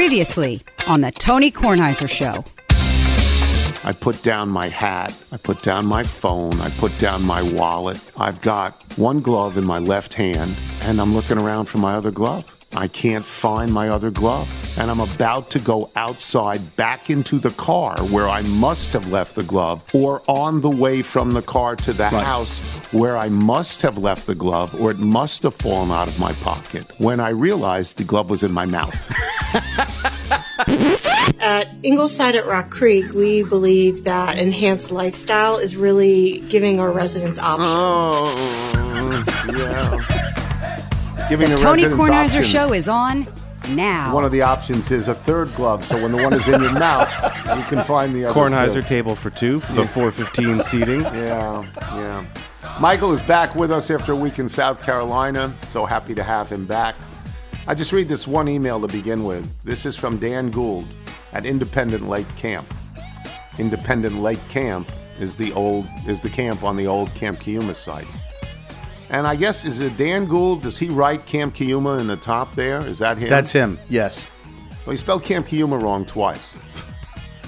Previously on the Tony Kornheiser Show. I put down my hat, I put down my phone, I put down my wallet. I've got one glove in my left hand, and I'm looking around for my other glove. I can't find my other glove. And I'm about to go outside back into the car where I must have left the glove, or on the way from the car to the house where I must have left the glove, or it must have fallen out of my pocket when I realized the glove was in my mouth. At Ingleside at Rock Creek, we believe that enhanced lifestyle is really giving our residents options. Oh, yeah. Giving The the Tony residents Kornheiser options. Show is on now. One of the options is a third glove, so when the one is in your mouth, you can find the other Kornheiser two. table for two for the 415 seating. Yeah, yeah. Michael is back with us after a week in South Carolina. So happy to have him back. I just read this one email to begin with. This is from Dan Gould at Independent Lake Camp. Independent Lake Camp is the old is the camp on the old Camp Keeyumah site. And I guess is it Dan Gould? Does he write Camp Keeyumah in the top there? Is that him? That's him. Yes. Well, he spelled Camp Keeyumah wrong twice.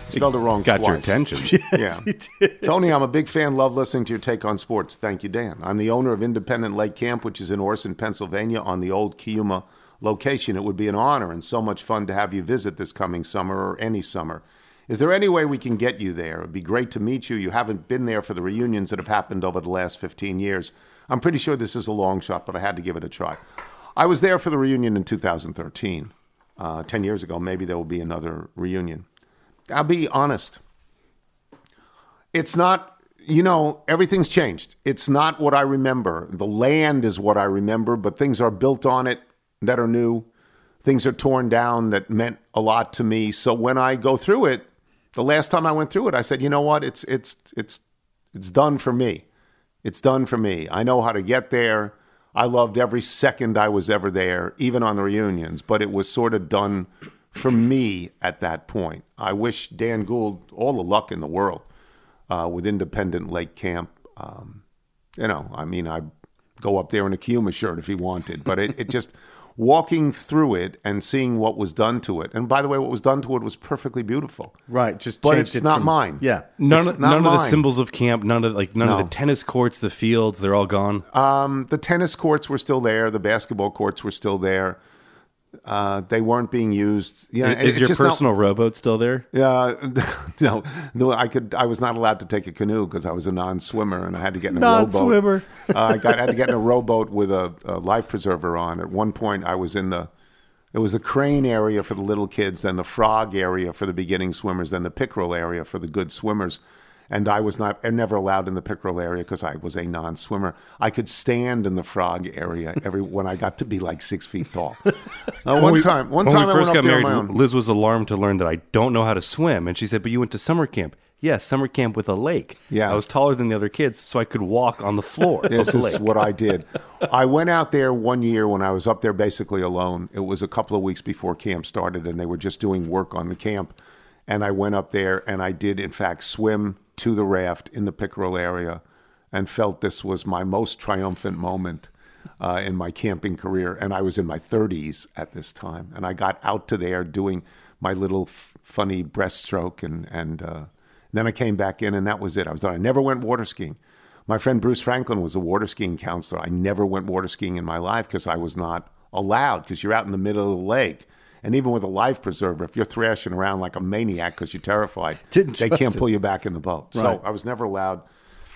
He spelled it wrong Got twice. your attention. yes, Yeah. Tony, I'm a big fan. Love listening to your take on sports. Thank you, Dan. I'm the owner of Independent Lake Camp, which is in Orson, Pennsylvania, on the old Keeyumah location. It would be an honor and so much fun to have you visit this coming summer or any summer. Is there any way we can get you there? It would be great to meet you. You haven't been there for the reunions that have happened over the last 15 years. I'm pretty sure this is a long shot, but I had to give it a try. I was there for the reunion in 2013. Uh, 10 years ago, maybe there will be another reunion. I'll be honest. It's not you know everything's changed. It's not what i remember. The land is what i remember but things are built on it that are new. Things are torn down that meant a lot to me. So when i go through it the last time i went through it i said you know what? It's it's it's it's done for me it's done for me. I know how to get there. I loved every second i was ever there even on the reunions but it was sort of done for me at that point. I wish dan gould all the luck in the world uh, with Independent Lake Camp. Um, you know, I mean, I'd go up there in a Kuma shirt if he wanted, but it, it just walking through it and seeing what was done to it. And by the way, what was done to it was perfectly beautiful. Right. Just But it's it not from- mine. Yeah. None, It's of, not none of the symbols of camp, none of like none No. of the tennis courts, the fields, they're all gone. Um, the tennis courts were still there. The basketball courts were still there. Uh, they weren't being used. Yeah, is it's your just not- personal rowboat still there? Yeah, no, no. I could. I was not allowed to take a canoe because I was a non-swimmer, and I had to get in a Non-swimmer. rowboat. uh, I got had to get in a rowboat with a, a life preserver on. At one point, I was in the. It was the crane area for the little kids, then the frog area for the beginning swimmers, then the pickerel area for the good swimmers. And I was not, never allowed in the pickerel area because I was a non-swimmer. I could stand in the frog area every when I got to be like six feet tall. Uh, one we- time, one when time we I first got on married. Liz was alarmed to learn that I don't know how to swim, and she said, "But you went to summer camp." Yes, summer camp with a lake. Yeah. I was taller than the other kids, so I could walk on the floor This the is what I did. I went out there one year when I was up there basically alone. It was a couple of weeks before camp started, and they were just doing work on the camp. And I went up there, and I did, in fact, swim to the raft in the pickerel area, and felt this was my most triumphant moment uh, in my camping career. And I was in my 30s at this time, and I got out to there doing my little f- funny breaststroke, and and uh, then I came back in, and that was it. I was done. I never went water skiing. My friend Bruce Franklin was a water skiing counselor. I never went water skiing in my life because I was not allowed because you're out in the middle of the lake. And even with a life preserver, if you're thrashing around like a maniac because you're terrified, Didn't they can't it. pull you back in the boat. So I was never allowed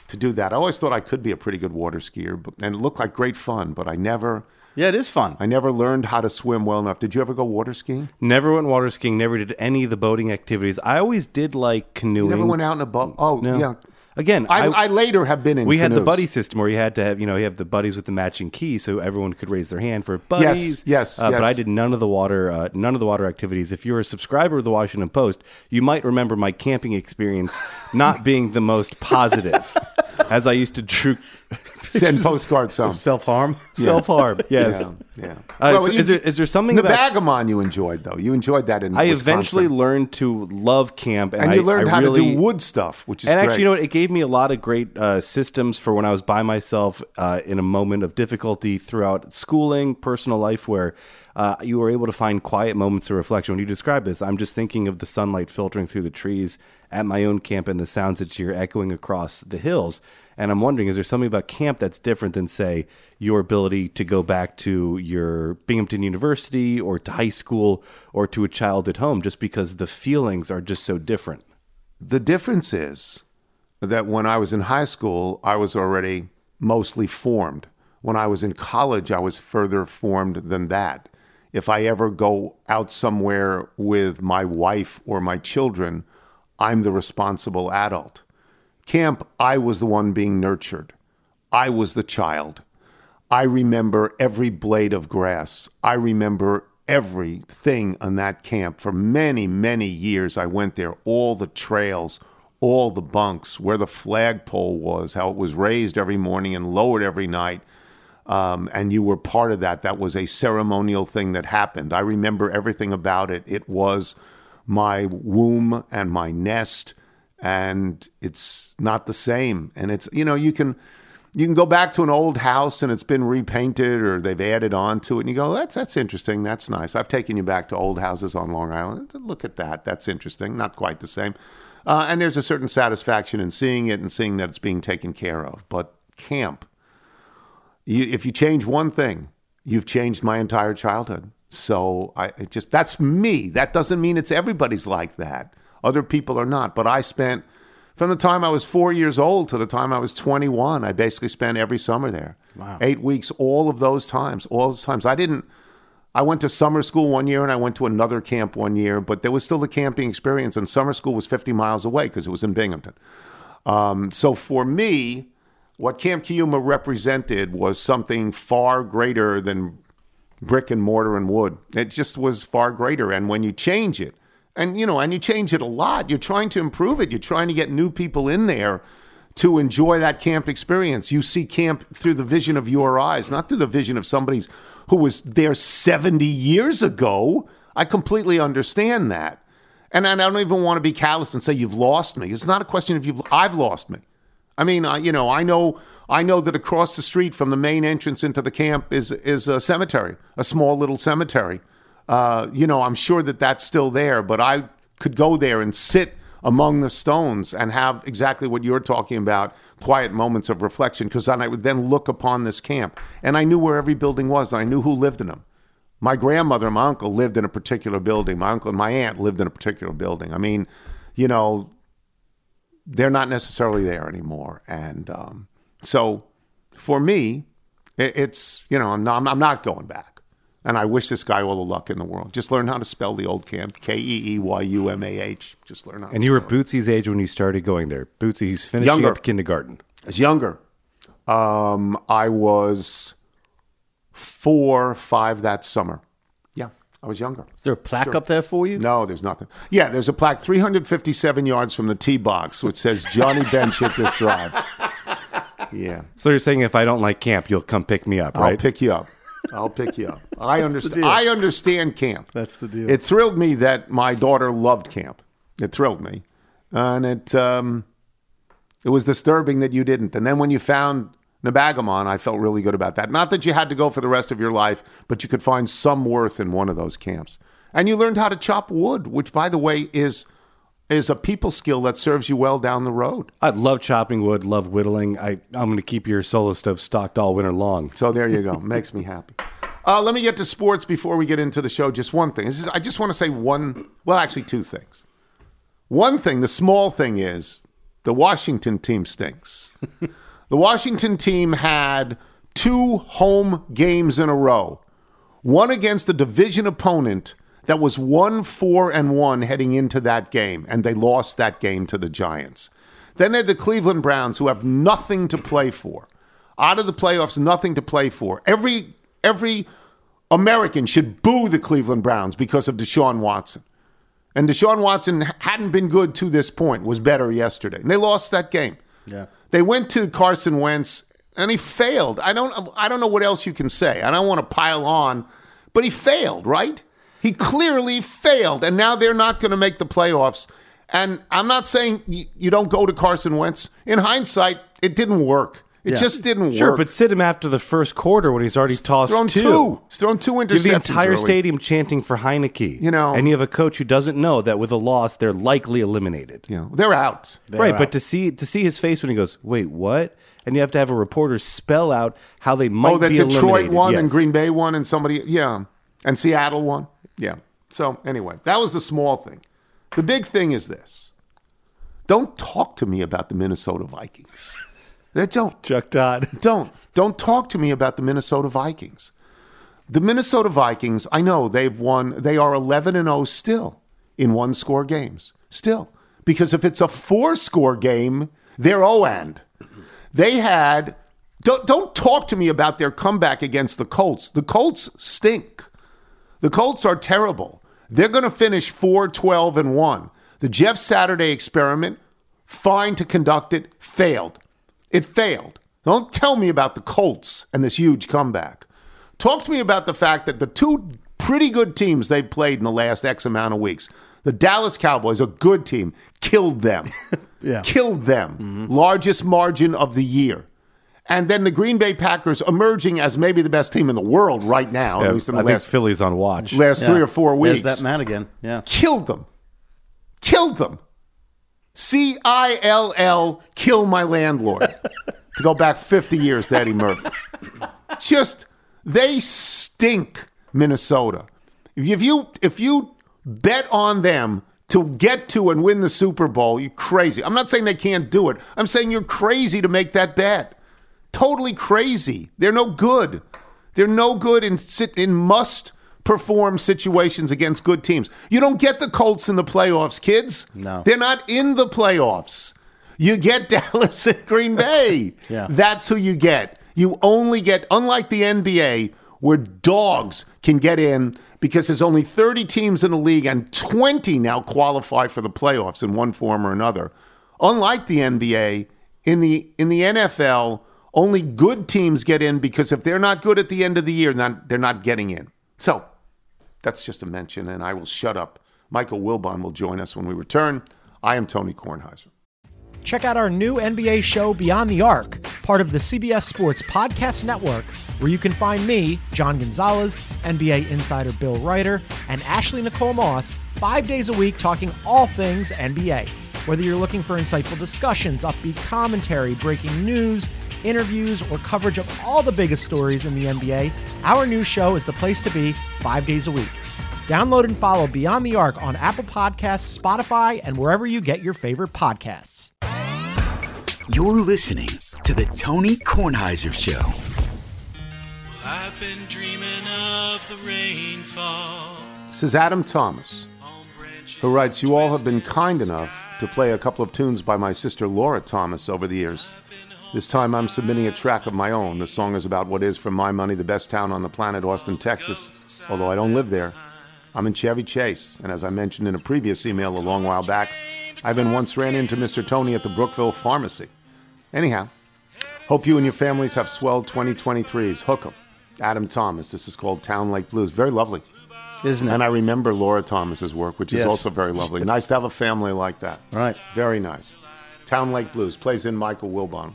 to do that. I always thought I could be a pretty good water skier, but, and it looked like great fun, but I never, Yeah, it is fun. I never learned how to swim well enough. Did you ever go water skiing? Never went water skiing. Never did any of the boating activities. I always did like canoeing. You never went out in a boat? Oh, No. yeah. Again, I, I, later have been in we had the buddy system where you had to have, you know, you have the buddies with the matching key, so everyone could raise their hand for buddies. yes, Uh, But I did none of the water, uh, none of the water activities. If you're a subscriber of the Washington Post, you might remember my camping experience not being the most positive, as I used to drew Send postcards some. Self harm. self harm. Yes. Yeah. Yeah. Uh, Well, so you- is there is there something about Nebagamon you enjoyed though. You enjoyed that in I Wisconsin. eventually learned to love camp, and, and you I- learned I how really, to do wood stuff, which is and great. actually, you know what? It gave me a lot of great uh, systems for when I was by myself uh, in a moment of difficulty throughout schooling, personal life, where uh, you were able to find quiet moments of reflection. When you describe this, I'm just thinking of the sunlight filtering through the trees at my own camp and the sounds that you're echoing across the hills. And I'm wondering, is there something about camp that's different than, say, your ability to go back to your Binghamton University or to high school or to a child at home, just because the feelings are just so different? The difference is that when I was in high school, I was already mostly formed. When I was in college, I was further formed than that. If I ever go out somewhere with my wife or my children, I'm the responsible adult. Camp, I was the one being nurtured. I was the child. I remember every blade of grass. I remember everything on that camp. For many, many years, I went there, all the trails, all the bunks, where the flagpole was, how it was raised every morning and lowered every night. Um, and you were part of that. That was a ceremonial thing that happened. I remember everything about it. It was my womb and my nest, and it's not the same. And it's you know you can you can go back to an old house and it's been repainted or they've added on to it, and you go that's that's interesting. That's nice. I've taken you back to old houses on Long Island. Look at that. That's interesting. Not quite the same. Uh, and there's a certain satisfaction in seeing it and seeing that it's being taken care of. But camp you, if you change one thing, you've changed my entire childhood. So I it just that's me. That doesn't mean it's everybody's like that. Other people are not. But I spent from the time I was four years old to the time I was 21. I basically spent every summer there. Wow. Eight weeks, all of those times, all those times. I didn't. I went to summer school one year and I went to another camp one year, but there was still the camping experience. And summer school was 50 miles away because it was in Binghamton. Um, so for me, what Camp Keeyumah represented was something far greater than brick and mortar and wood. It just was far greater. And when you change it, and you know, and you change it a lot, you're trying to improve it. You're trying to get new people in there to enjoy that camp experience. You see camp through the vision of your eyes, not through the vision of somebody's who was there 70 years ago. I completely understand that. And I don't even want to be callous and say you've lost me. It's not a question of you've I've lost me. I mean, I, you know, I know, I know that across the street from the main entrance into the camp is is a cemetery, a small little cemetery. Uh, you know, I'm sure that that's still there, but I could go there and sit among the stones and have exactly what you're talking about, quiet moments of reflection, because then I would then look upon this camp, and I knew where every building was, and I knew who lived in them. My grandmother and my uncle lived in a particular building. My uncle and my aunt lived in a particular building. I mean, you know, they're not necessarily there anymore. And um, so for me, it's, you know, I'm not, I'm not going back. And I wish this guy all the luck in the world. Just learn how to spell the old camp K E E Y U M A H. Just learn how And to you were spell it. Bootsy's age when you started going there. Bootsy, he's finishing Younger. up kindergarten. I was younger. Um, I was four, five that summer. Yeah, I was younger. Is there a plaque up there for you? No, there's nothing. Yeah, there's a plaque 357 yards from the tee box which says Johnny Bench hit this drive. Yeah. So you're saying if I don't like camp, you'll come pick me up, right? I'll pick you up. I'll pick you up. I understand. I understand camp. That's the deal. It thrilled me that my daughter loved camp. It thrilled me, and it um, it was disturbing that you didn't. And then when you found Nebagamon, I felt really good about that. Not that you had to go for the rest of your life, but you could find some worth in one of those camps. And you learned how to chop wood, which, by the way, is is a people skill that serves you well down the road. I love chopping wood, love whittling. I, I'm going to keep your solo stove stocked all winter long. So there you go. Makes me happy. Uh, let me get to sports before we get into the show. Just one thing. This is, I just want to say one, well, actually, two things. One thing, the small thing is the Washington team stinks. the Washington team had two home games in a row, one against a division opponent that was one four and one heading into that game, and they lost that game to the Giants. Then they had the Cleveland Browns, who have nothing to play for, out of the playoffs, nothing to play for. Every every American should boo the Cleveland Browns because of Deshaun Watson. And Deshaun Watson hadn't been good to this point, was better yesterday. And they lost that game. Yeah. They went to Carson Wentz, and he failed. I don't I don't know what else you can say. I don't want to pile on, but he failed, right? He clearly failed, and now they're not going to make the playoffs. And I'm not saying you, you don't go to Carson Wentz. In hindsight, it didn't work. It Yeah. just didn't Sure, work. Sure, but sit him after the first quarter when he's already tossed thrown two. two. He's thrown two You have interceptions. the entire early. stadium chanting for Heinicke. You know- and you have a coach who doesn't know that with a loss they're likely eliminated. You know, they're out. right, but to see to see his face when he goes, "Wait, what?" and you have to have a reporter spell out how they oh, might oh, that Detroit eliminated. won and Green Bay won and somebody, yeah, and Seattle won. Yeah. So anyway, that was the small thing. The big thing is this: don't talk to me about the Minnesota Vikings. They don't. Chuck Todd. Don't. Don't talk to me about the Minnesota Vikings. The Minnesota Vikings, I know they've won, they are 11 and 0 still in one score games. Still. Because if it's a four score game, they're 0 and. They had, don't, don't talk to me about their comeback against the Colts. The Colts stink. The Colts are terrible. They're going to finish 4 12 and 1. The Jeff Saturday experiment, fine to conduct it, failed. It failed. Don't tell me about the Colts and this huge comeback. Talk to me about the fact that the two pretty good teams they've played in the last X amount of weeks, the Dallas Cowboys, a good team, killed them. Yeah. Killed them. Mm-hmm. Largest margin of the year. And then the Green Bay Packers emerging as maybe the best team in the world right now, Yeah, at least in I the think last, Philly's on watch. last three or four weeks There's that man again. Yeah. killed them. Killed them. C I L L, kill my landlord. to go back 50 years to Eddie Murphy. Just, they stink, Minnesota. If you, if you bet on them to get to and win the Super Bowl, you're crazy. I'm not saying they can't do it. I'm saying you're crazy to make that bet. Totally crazy. They're no good. They're no good in sit in must perform situations against good teams. You don't get the Colts in the playoffs, kids. No. They're not in the playoffs. You get Dallas and Green Bay. Yeah. That's who you get. You only get, unlike the NBA, where dogs can get in because there's only 30 teams in the league and 20 now qualify for the playoffs in one form or another. Unlike the NBA, in the in the NFL, only good teams get in because if they're not good at the end of the year, then they're not getting in. So that's just a mention, and I will shut up. Michael Wilbon will join us when we return. I am Tony Kornheiser. Check out our new NBA show, Beyond the Arc, part of the CBS Sports Podcast Network, where you can find me, John Gonzalez, NBA insider Bill Reiter, and Ashley Nicole Moss five days a week talking all things NBA. Whether you're looking for insightful discussions, upbeat commentary, breaking news, interviews, or coverage of all the biggest stories in the NBA, our new show is the place to be five days a week. Download and follow Beyond the Arc on Apple Podcasts, Spotify, and wherever you get your favorite podcasts. You're listening to the Tony Kornheiser Show. I've been dreaming of the rainfall. This is Adam Thomas, who writes You all have been kind enough to play a couple of tunes by my sister Laura Thomas over the years. This time I'm submitting a track of my own. The song is about what is, for my money, the best town on the planet, Austin, Texas. Although I don't live there, I'm in Chevy Chase. And as I mentioned in a previous email a long while back, I even once ran into Mr. Tony at the Brookville Pharmacy. Anyhow, hope you and your families have swell 2023s. Hook 'em. Adam Thomas. This is called Town Lake Blues. Very lovely. Isn't it? And I remember Laura Thomas's work, which is Yes. also very lovely. Nice to have a family like that. Right. Very nice. Town Lake Blues plays in Michael Wilbon.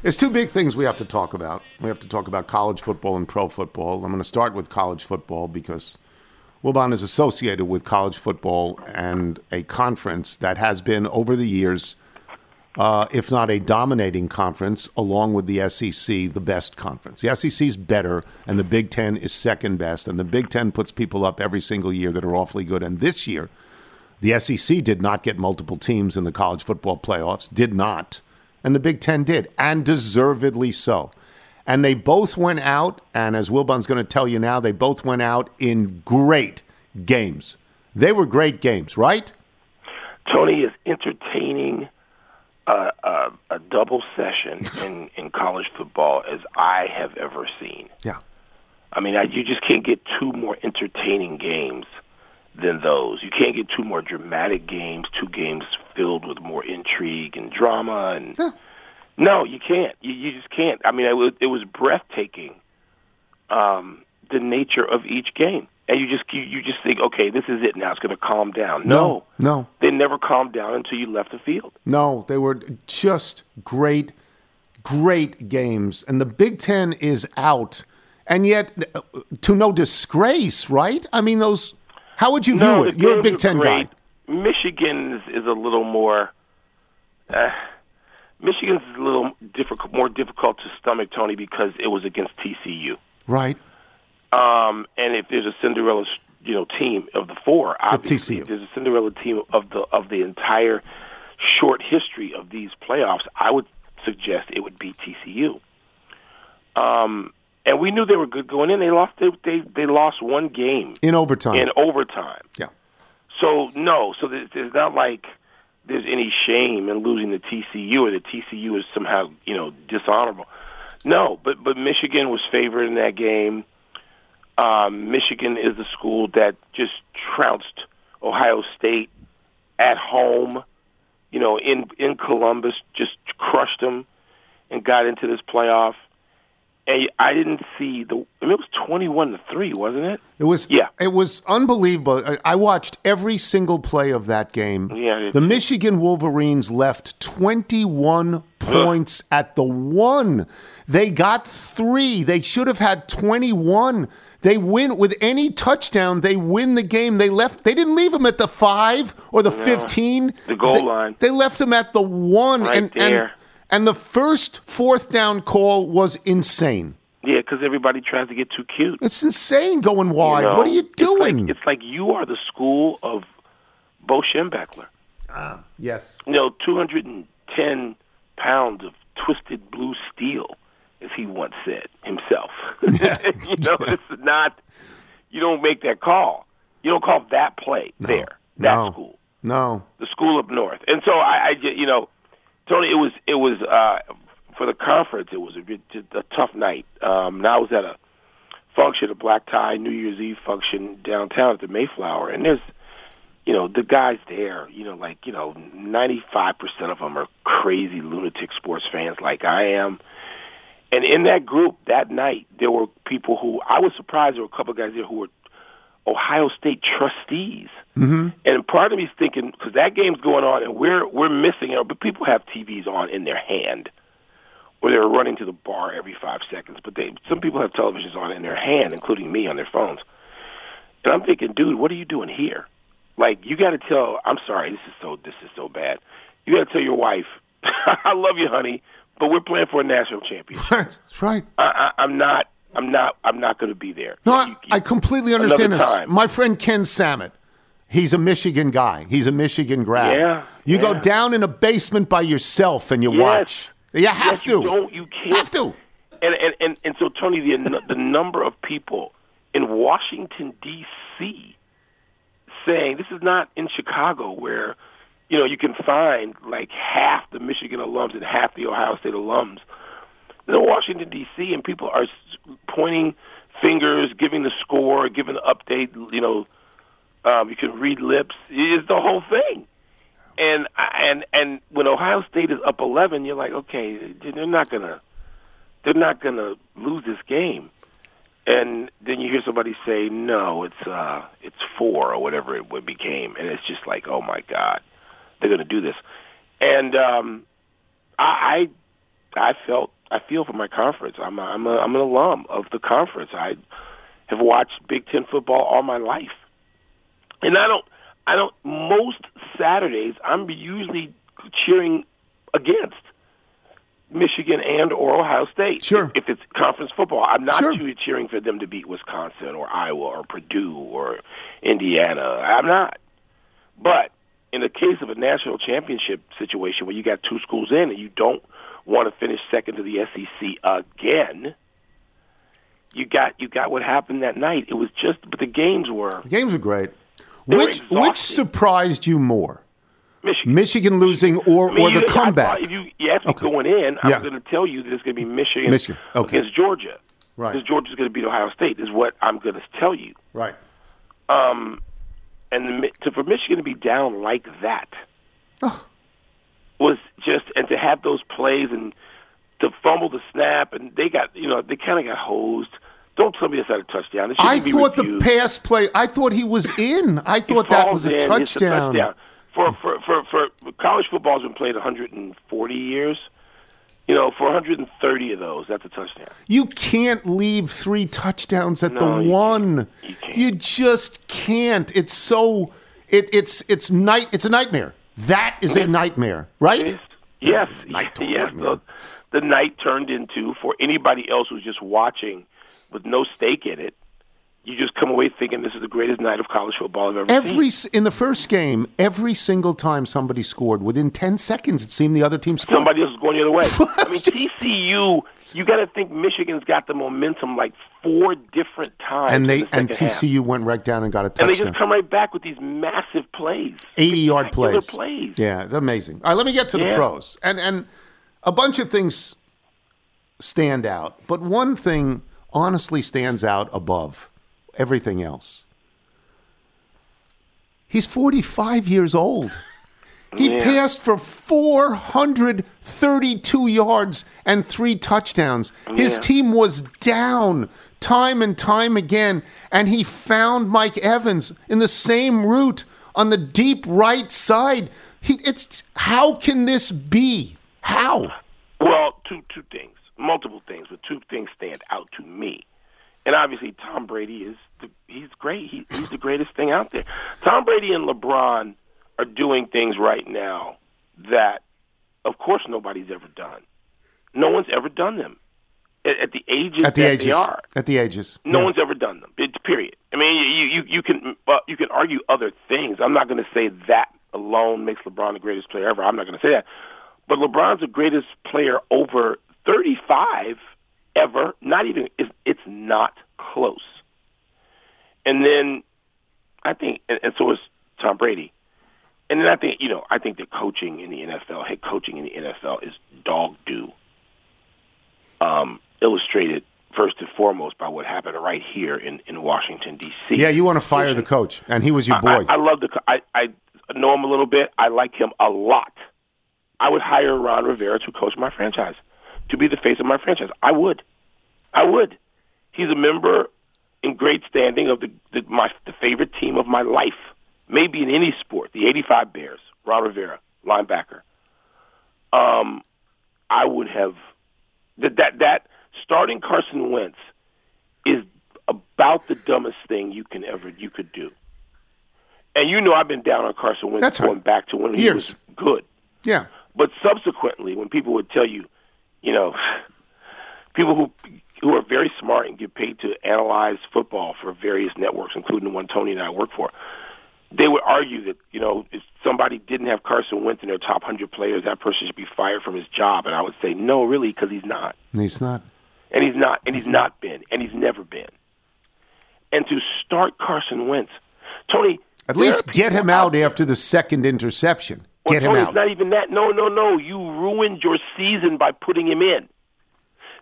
There's two big things we have to talk about. We have to talk about college football and pro football. I'm going to start with college football because Wilbon is associated with college football and a conference that has been over the years, uh, if not a dominating conference, along with the SEC, the best conference. The SEC is better, and the Big Ten is second best. And the Big Ten puts people up every single year that are awfully good. And this year, the SEC did not get multiple teams in the college football playoffs, did not. And the Big Ten did, and deservedly so. And they both went out, and as Wilbon's going to tell you now, they both went out in great games. They were great games, right? Tony is entertaining a, a, a double session in, in college football as I have ever seen. Yeah. I mean, I, you just can't get two more entertaining games than those. You can't get two more dramatic games, two games filled with more intrigue and drama and No, you can't. You, you just can't. I mean, it was, it was breathtaking. Um, the nature of each game, and you just you, you just think, okay, this is it now. It's going to calm down. No, no, they never calmed down until you left the field. No, they were just great, great games, and the Big Ten is out, and yet uh, to no disgrace, right? I mean, those. How would you view no, it? You're a Big Ten guy. Michigan is, is a little more. Uh, Michigan's a little difficult, more difficult to stomach, Tony, because it was against TCU. Right. Um, and if there's a Cinderella, you know, team of the four, obviously, TCU. there's a Cinderella team of the of the entire short history of these playoffs. I would suggest it would be TCU. Um, and we knew they were good going in. They lost. They they, they lost one game In overtime. in overtime. yeah. So no, so there's, there's not like there's any shame in losing to TCU or that TCU is somehow you know dishonorable. No, but but Michigan was favored in that game. Um, Michigan is the school that just trounced Ohio State at home. You know, in in Columbus, just crushed them and got into this playoff. And I didn't see the. I mean, it was twenty-one to three, wasn't it? It was Yeah. It was unbelievable. I, I watched every single play of that game. Yeah, the. Michigan Wolverines left 21 points at the one. They got 3. They should have had 21. They win with any touchdown, they win the game. They left they didn't leave them at the 5 or the 15. The goal They- line. They left them at the 1 Right and there. and and the first fourth down call was insane. Yeah, because everybody tries to get too cute. It's insane going wide. know? what are you It's like- doing? It's like, you are the school of Bo Schembechler. Ah, yes. You know, 210 pounds of twisted blue steel, as he once said himself. you know, is not, you don't make that call. You don't call that play there, that no. school, No. the school up north. And so I, I you know, Tony, it was, it was, uh, for the conference, it was a, a tough night. Um, and I was at a function, a black tie New Year's Eve function downtown at the Mayflower, and there's, you know, the guys there, you know, like, you know, 95% of them are crazy lunatic sports fans like I am. And in that group that night, there were people who I was surprised there were a couple of guys there who were Ohio State trustees. Mm-hmm. And part of me's thinking because that game's going on and we're we're missing it, but people have TVs on in their hand, or they're running to the bar every five seconds. But they some people have televisions on in their hand, including me on their phones. And I'm thinking, dude, what are you doing here? Like you got to tell. I'm sorry, this is so this is so bad. You got to tell your wife, I love you, honey, but we're playing for a national championship. That's right. I, I, I'm not. I'm not. I'm not going to be there. No, You- I, you- I completely understand this. time. My friend Ken Samet, he's a Michigan guy. He's a Michigan grad. Yeah, You go down in a basement by yourself and you Yes. watch. You have Yes, to. You don't. You can't. Have to. And and and, and so Tony, the the number of people in Washington D.C. saying this is not in Chicago where you know you can find like half the Michigan alums and half the Ohio State alums. In Washington D.C. and people are pointing fingers, giving the score, giving the update. You know, um, you can read lips. It's the whole thing. And and and when Ohio State is up eleven, you're like, okay, they're not gonna they're not gonna lose this game. And then you hear somebody say, no, it's uh, it's four or whatever it became, and it's just like, oh my god, they're gonna do this. And um, I I I felt I feel for my conference. I'm a, I'm a, I'm an alum of the conference. I have watched Big Ten football all my life, and I don't I don't most Saturdays I'm usually cheering against Michigan and or Ohio State. Sure. If, if it's conference football, I'm not Sure. cheering- cheering for them to beat Wisconsin or Iowa or Purdue or Indiana. I'm not. But in the case of a national championship situation where you got two schools in and you don't want to finish second to the SEC again, you got you got what happened that night. It was just, but the games were The games were great. They were Which which surprised you more? Michigan. Michigan losing or, I mean, or the you- comeback? thought if you, you me Okay. going in, I Yeah. going to tell you that it's going to be Michigan, Michigan, okay. against Georgia. Right. Because Georgia's going to beat Ohio State is what I'm going to tell you. right. Um, and the, Mi- to, for Michigan to be down like that, was just and to have those plays and to fumble the snap and they got you know they kind of got hosed. Don't tell me that's not a touchdown. I thought the pass play. I thought he was in. I thought that was a in, it's touchdown. For, for for for college football has been played 140 years. You know, for 130 of those, that's a touchdown. You can't leave three touchdowns at No, the you one. You can't. You just can't. It's so. It, it's it's night. It's a nightmare. That is a nightmare, right? Yes, to yes. The, the night turned into for anybody else who's just watching with no stake in it. You just come away thinking this is the greatest night of college football I've ever Every seen. in the first game, every single time somebody scored, within ten seconds, it seemed the other team scored. Somebody else was going the other way. I mean, TCU. You got to think Michigan's got the momentum like four different times. and they the and second half. TCU went right down and got a touchdown. and they just come right back with these massive plays, 80 yard plays. plays. Yeah, it's amazing. All right, let me get to the pros. And and a bunch of things stand out, but one thing honestly stands out above everything else. He's 45 years old. He Yeah. passed for 432 yards and three touchdowns. His Yeah. team was down time and time again, and he found Mike Evans in the same route on the deep right side. He, it's how can this be? How? Well, two two things, multiple things, but two things stand out to me. And obviously, Tom Brady is the, he's great. He, he's the greatest thing out there. Tom Brady and LeBron are doing things right now that, of course, nobody's ever done. No one's ever done them at, at the ages At the that ages. they are. At the ages. No Yeah. one's ever done them. It's period. I mean, you you you can uh, you can argue other things. I'm not going to say that alone makes LeBron the greatest player ever. I'm not going to say that. But LeBron's the greatest player over 35 ever. Not even it's, it's not close. And then I think, and, and so is Tom Brady. And then I think, you know, I think that coaching in the NFL, head coaching in the NFL is dog do. Um, illustrated first and foremost by what happened right here in, in Washington D.C. Yeah, you want to fire the coach, and he was your boy. I, I love the. co- I, I know him a little bit. I like him a lot. I would hire Ron Rivera to coach my franchise, to be the face of my franchise. I would. I would. He's a member in great standing of the, the my the favorite team of my life, maybe in any sport, the '85 Bears. Ron Rivera, linebacker. Um, I would have that that that starting Carson Wentz is about the dumbest thing you can ever you could do. And you know I've been down on Carson Wentz That's going right. back to when he Years. was good. yeah. But subsequently, when people would tell you, you know, people who who are very smart and get paid to analyze football for various networks, including the one Tony and I work for, they would argue that you know if somebody didn't have Carson Wentz in their top hundred players, that person should be fired from his job. And I would say, no, really, because he's not, he's not. and he's not, and he's not been, and he's never been. And to start Carson Wentz, Tony, At least get him out after the second interception. Get him Tony, out. It's not even that. No, no, no. You ruined your season by putting him in.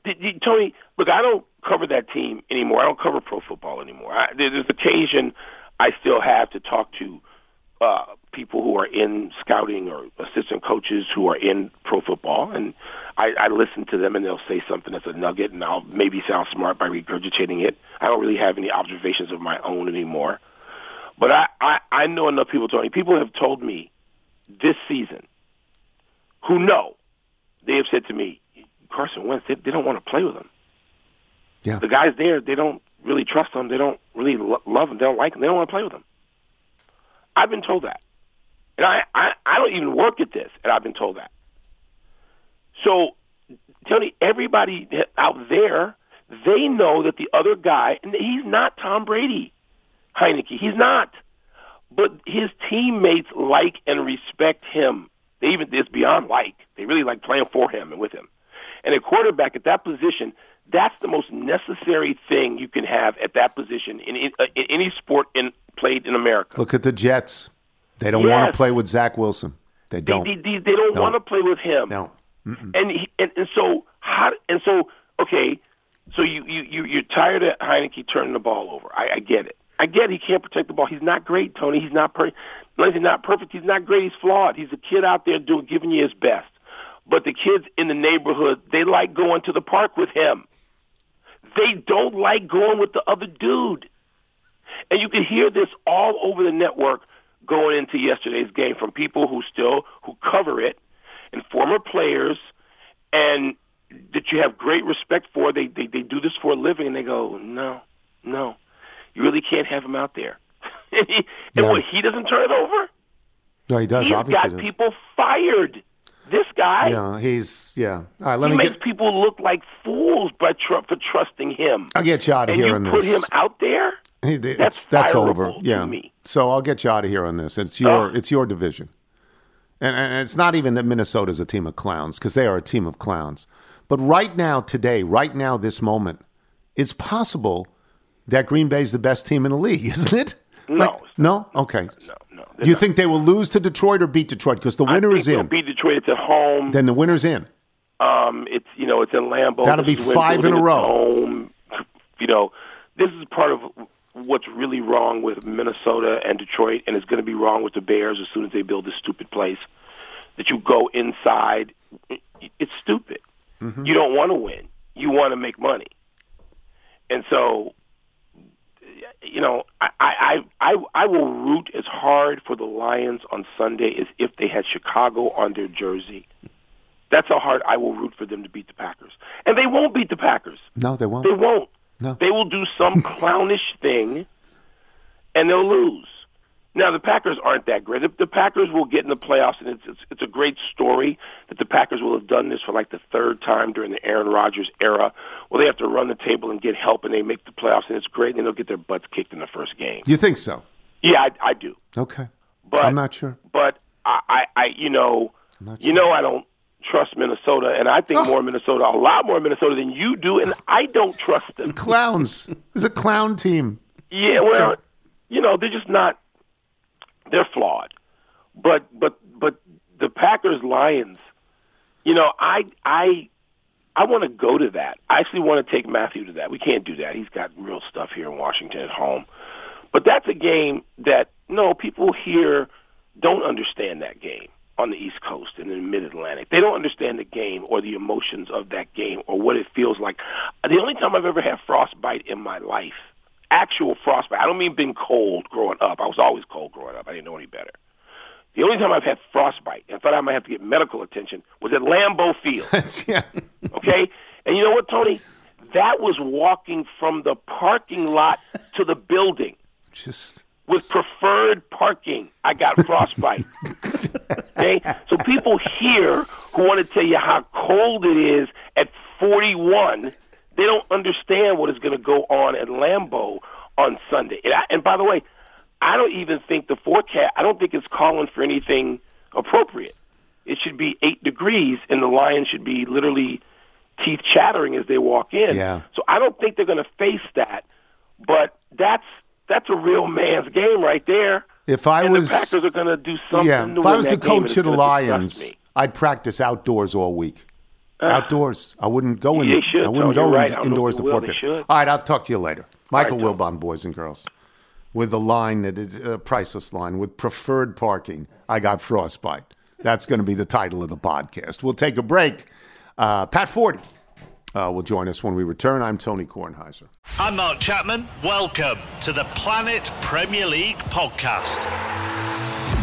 Did, did, Tony, look, I don't cover that team anymore. I don't cover pro football anymore. I, there's occasion I still have to talk to uh, people who are in scouting or assistant coaches who are in pro football, and I, I listen to them, and they'll say something that's a nugget, and I'll maybe sound smart by regurgitating it. I don't really have any observations of my own anymore. But I, I, I know enough people, Tony. People have told me this season who know, they have said to me, Carson Wentz, they, they don't want to play with him. Yeah. The guys there, they don't really trust him. They don't really lo- love him. They don't like him. They don't want to play with him. I've been told that. And I, I, I don't even work at this, and I've been told that. So, Tony, everybody out there, they know that the other guy, and he's not Tom Brady, Heinicke. He's not. But his teammates like and respect him. They even it's beyond like. They really like playing for him and with him. And a quarterback at that position, that's the most necessary thing you can have at that position in, in, uh, in any sport in, played in America. Look at the Jets. They don't want to play with Zach Wilson. They don't. they, they, they don't No. want to play with him. no. And, he, and and so how and so okay, so you you you you're tired of Heinicke turning the ball over. I, I get it. I get he can't protect the ball. He's not great, Tony. He's not per- he's not perfect. He's not great. He's flawed. He's a kid out there doing giving you his best. But the kids in the neighborhood, they like going to the park with him. They don't like going with the other dude. And you can hear this all over the network going into yesterday's game from people who still who cover it and former players and that you have great respect for. They they, they do this for a living and they go, No, no. You really can't have him out there. and Yeah. what he doesn't turn it over? No, he does. He's obviously, got does. people fired. This guy Yeah, he's yeah. All right, let he me makes get. people look like fools by tr- for trusting him. I'll get you out of and here you on put this. him out there. Hey, That's that's fireable over. Yeah. me. So I'll get you out of here on this. It's your Oh. it's your division, and, and it's not even that Minnesota's a team of clowns because they are a team of clowns. But right now, today, right now, this moment, it's possible that Green Bay's the best team in the league, isn't it? No. no. Okay. No, no. You think they will lose to Detroit or beat Detroit because the winner is in? beat Detroit. It's at home. then the winner's in. Um, it's you know it's in Lambeau. That'll This be five in a row. Home. You know, this is part of what's really wrong with Minnesota and Detroit, and it's going to be wrong with the Bears as soon as they build this stupid place. That you go inside, it's stupid. Mm-hmm. You don't want to win. You want to make money, and so you know, I, I, I, I will root as hard for the Lions on Sunday as if they had Chicago on their jersey. That's how hard I will root for them to beat the Packers. And they won't beat the Packers. No, they won't. They won't. No. They will do some clownish thing, and they'll lose. Now the Packers aren't that great. The, the Packers will get in the playoffs, and it's, it's it's a great story that the Packers will have done this for like the third time during the Aaron Rodgers era. Well, they have to run the table and get help, and they make the playoffs, and it's great. And they'll get their butts kicked in the first game. You think so? Yeah, I, I do. Okay. But I'm not sure. But I, I, I you know, not you know, I don't trust Minnesota, and I Oh. think more Minnesota, a lot more Minnesota than you do, and I don't trust them. Clowns. It's a clown team. Yeah, well, you know, they're just not. They're flawed, but but but the Packers Lions. You know, I I I want to go to that. I actually want to take Matthew to that. We can't do that. He's got real stuff here in Washington at home. But that's a game that no people here don't understand that game on the East Coast and in the Mid Atlantic. They don't understand the game or the emotions of that game or what it feels like. The only time I've ever had frostbite in my life, actual frostbite. I don't mean being cold growing up. I was always cold growing up. I didn't know any better. The only time I've had frostbite and thought I might have to get medical attention was at Lambeau Field. yeah. Okay? And you know what, Tony? That was walking from the parking lot to the building Just with preferred parking. I got frostbite. okay? So people here who want to tell you how cold it is at 41, they don't understand what is going to go on at Lambeau on Sunday. And, I, and by the way, I don't even think the forecast, I don't think it's calling for anything appropriate. It should be 8 degrees, and the Lions should be literally teeth chattering as they walk in. Yeah. So I don't think they're going to face that. But that's that's a real man's game right there. if I and was the Packers are going to do something. yeah, if I was the coach of the Lions. I'd practice outdoors all week. Outdoors. I wouldn't go in. They should, I wouldn't go you're right. in- I don't indoors if to will. Fort They Pitt. should. All right, I'll talk to you later. Michael All right, Wilbon, boys and girls, with the line that is a priceless line with preferred parking. I got frostbite. That's going to be the title of the podcast. We'll take a break. Uh, Pat Forde uh, will join us when we return. I'm Tony Kornheiser. I'm Mark Chapman. Welcome to the Planet Premier League podcast.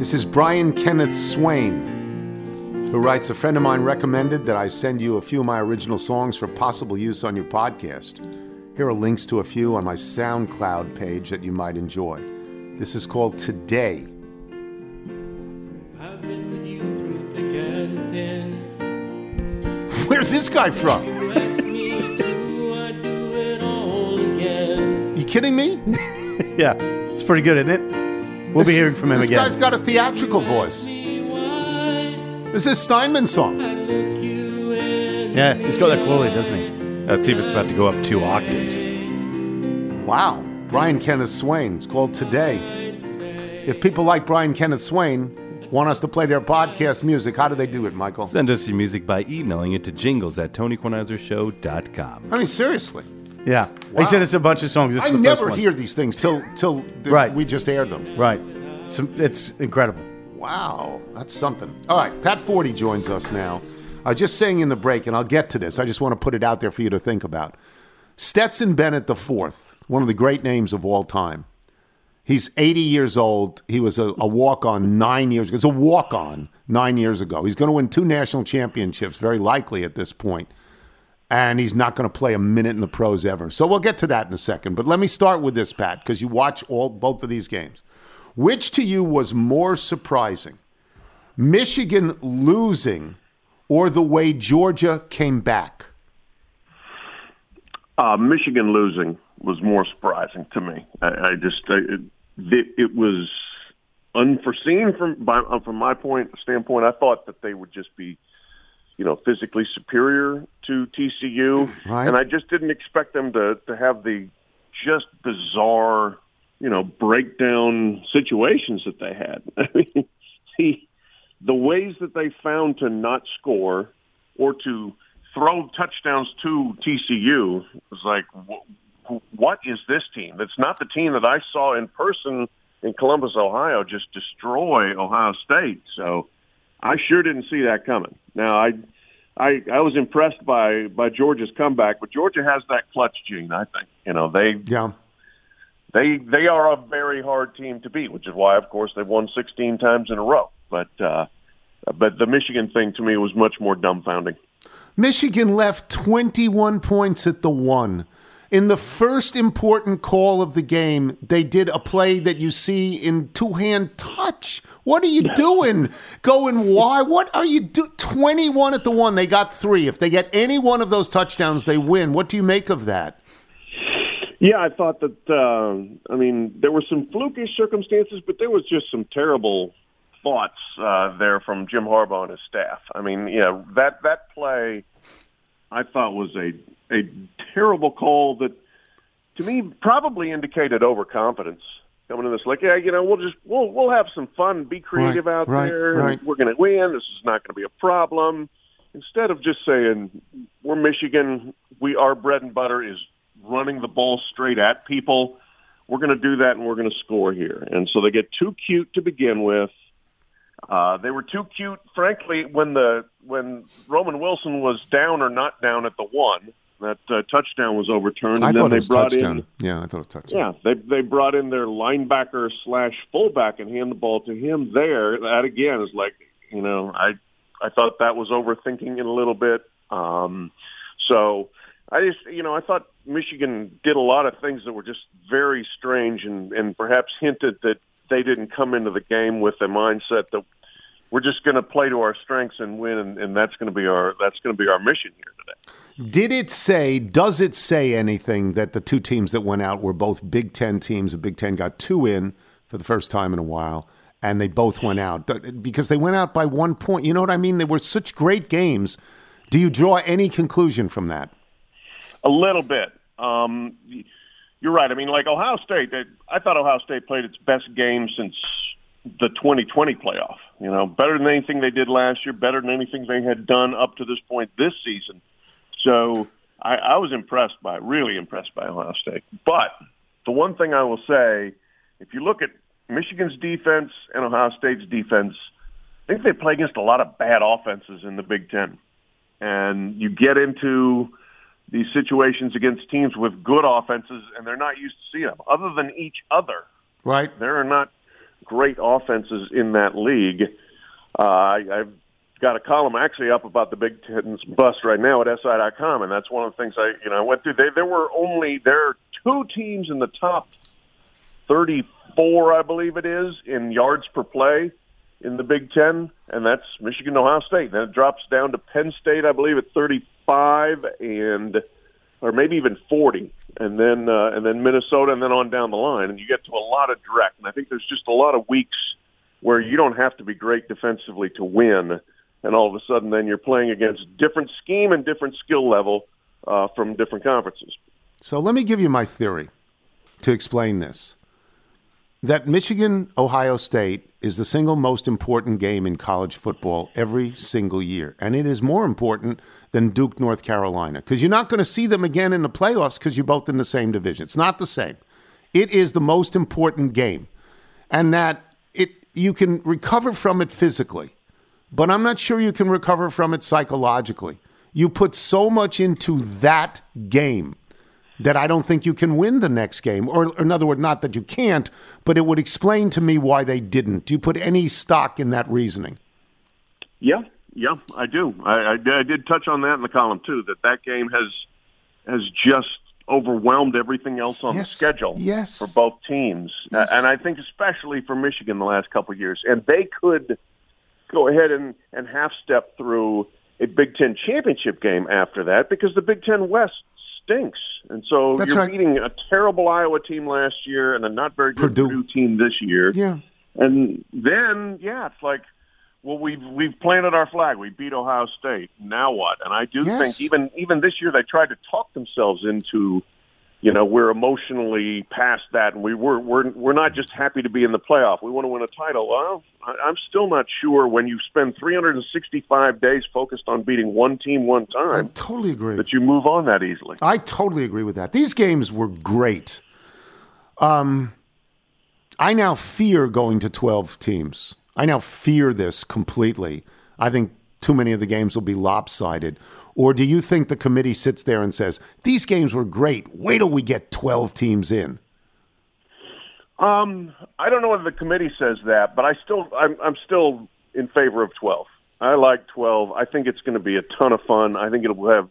This is Brian Kenneth Swain, who writes A friend of mine recommended that I send you a few of my original songs for possible use on your podcast. Here are links to a few on my SoundCloud page that you might enjoy. This is called Today. I've been with you through thick and thin. Where's this guy from? You ask me to, I do it all again. kidding me? yeah, it's pretty good, isn't it? We'll be hearing from him this again. This guy's got a theatrical voice. This is Steinman song. Yeah, he's got that quality, doesn't he? Let's see if it's about to go up two octaves. Wow. Brian Kenneth Swain. It's called Today. If people like Brian Kenneth Swain want us to play their podcast music, how do they do it, Michael? Send us your music by emailing it to jingles at TonyKornheisershow.com. I mean, seriously. Yeah. Wow. He sent us a bunch of songs. This I the never hear these things till till th- Right. we just aired them. Right. Some, it's incredible. Wow, that's something. All right, Pat Forde joins us now. I just saying in the break, and I'll get to this. I just want to put it out there for you to think about. Stetson Bennett the fourth, one of the great names of all time. He's 80 years old. He was a, a walk on nine years ago. It's a walk on nine years ago. He's going to win two national championships, very likely at this point. And he's not going to play a minute in the pros ever. So we'll get to that in a second. But let me start with this, Pat, because you watch all both of these games. Which to you was more surprising? Michigan losing or the way Georgia came back? Uh, Michigan losing was more surprising to me. I, I just I, it, it was unforeseen from by, uh, from my point standpoint. I thought that they would just be, you know, physically superior to TCU, Right. and I just didn't expect them to to have the just bizarre, you know, breakdown situations that they had. I mean, the the ways that they found to not score or to throw touchdowns to TCU was like, wh- what is this team? That's not the team that I saw in person in Columbus, Ohio, just destroy Ohio State. So I sure didn't see that coming. Now I, I, I was impressed by by Georgia's comeback, but Georgia has that clutch gene. I think you know they Yeah. they they are a very hard team to beat, which is why, of course, they've won 16 times in a row. But uh, but the Michigan thing to me was much more dumbfounding. Michigan left 21 points at the one. In the first important call of the game, they did a play that you see in two hand touch. What are you doing? Going why? What are you do? 21 at the one. They got three. If they get any one of those touchdowns, they win. What do you make of that? Yeah, I thought that. Uh, I mean, there were some flukish circumstances, but there was just some terrible thoughts uh, there from Jim Harbaugh and his staff. I mean, yeah, that that play I thought was a a terrible call that, to me, probably indicated overconfidence coming in this. Like, yeah, you know, we'll just we'll we'll have some fun, be creative Right, out right, there. right. We're going to win. This is not going to be a problem. Instead of just saying we're Michigan, we our bread and butter is running the ball straight at people. We're going to do that, and we're going to score here. And so they get too cute to begin with. Uh, they were too cute, frankly, when the when Roman Wilson was down or not down at the one. That uh, touchdown was overturned, and I then thought they it was brought touchdown. in Yeah, I thought it was touchdown. yeah, they they brought in their linebacker slash fullback and hand the ball to him there. That again is like you know I I thought that was overthinking it a little bit. Um, so I just you know I thought Michigan did a lot of things that were just very strange and and perhaps hinted that they didn't come into the game with a mindset that we're just going to play to our strengths and win, and, and that's going to be our that's going to be our mission here today. Did it say, does it say anything that the two teams that went out were both Big Ten teams? The Big Ten got two in for the first time in a while, and they both went out because they went out by one point. You know what I mean? They were such great games. Do you draw any conclusion from that? A little bit. Um, you're right. I mean, like Ohio State, they, I thought Ohio State played its best game since the 2020 playoff. You know, better than anything they did last year, better than anything they had done up to this point this season. So I, I was impressed by, really impressed by Ohio State. But the one thing I will say, if you look at Michigan's defense and Ohio State's defense, I think they play against a lot of bad offenses in the Big Ten. And you get into these situations against teams with good offenses, and they're not used to seeing them. Other than each other, right? There are not great offenses in that league. Uh, I, I've got a column actually up about the Big Ten's bust right now at SI.com, and that's one of the things I, you know, went through. They, there were only there are two teams in the top 34, I believe it is, in yards per play in the Big Ten, and that's Michigan, Ohio State. Then it drops down to Penn State, I believe, at 35, and or maybe even 40, and then uh, and then Minnesota, and then on down the line, and you get to a lot of direct. And I think there's just a lot of weeks where you don't have to be great defensively to win, and all of a sudden then you're playing against different scheme and different skill level uh, from different conferences. So let me give you my theory to explain this. That Michigan Ohio State is the single most important game in college football every single year. And it is more important than Duke North Carolina because you're not going to see them again in the playoffs because you're both in the same division. It's not the same. It is the most important game. And that it you can recover from it physically, but I'm not sure you can recover from it psychologically. You put so much into that game that I don't think you can win the next game. Or, or, in other words, not that you can't, but it would explain to me why they didn't. Do you put any stock in that reasoning? Yeah, yeah, I do. I, I, I did touch on that in the column too. That that game has has just overwhelmed everything else on yes. the schedule yes. for both teams, yes. and I think especially for Michigan the last couple of years. And they could go ahead and and half step through a Big Ten championship game after that because the Big Ten West stinks. And so That's you're right. beating a terrible Iowa team last year and a not very good Purdue. Purdue team this year. Yeah. And then, yeah, it's like, well, we've we've planted our flag. We beat Ohio State. Now what? And I do Yes. think even even this year they tried to talk themselves into, you know, we're emotionally past that, and we we're we're we're not just happy to be in the playoff. We want to win a title. Well, I, I'm still not sure when you spend 365 days focused on beating one team one time. I totally agree. that you move on that easily. I totally agree with that. These games were great. Um, I now fear going to 12 teams. I now fear this completely. I think too many of the games will be lopsided. Or do you think the committee sits there and says, these games were great. Wait till we get 12 teams in? Um, I don't know whether the committee says that, but I still, I'm, I'm still in favor of 12. I like 12. I think it's going to be a ton of fun. I think it'll have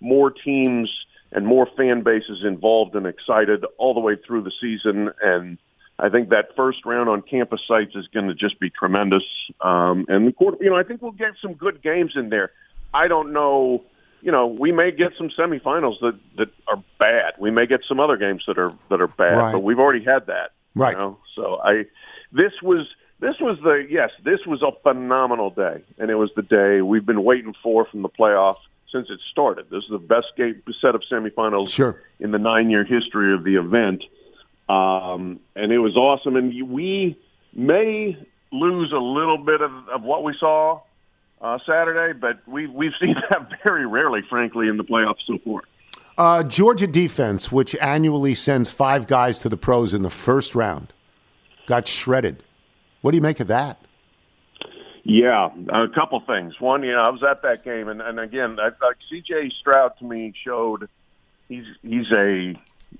more teams and more fan bases involved and excited all the way through the season. And I think that first round on campus sites is going to just be tremendous. Um, and the quarter, you know, I think we'll get some good games in there. I don't know. You know, we may get some semifinals that that are bad. We may get some other games that are that are bad, Right. but we've already had that. Right. You know? So I, this was this was the yes, this was a phenomenal day, and it was the day we've been waiting for from the playoff since it started. This is the best game set of semifinals Sure. in the nine-year history of the event, um, and it was awesome. And we may lose a little bit of, of what we saw uh, Saturday, but we we've seen that very rarely, frankly, in the playoffs so far. Uh, Georgia defense, which annually sends five guys to the pros in the first round, got shredded. What do you make of that? Yeah, a couple things. One, you know, I was at that game, and, and again, I, like C.J. Stroud to me showed he's he's a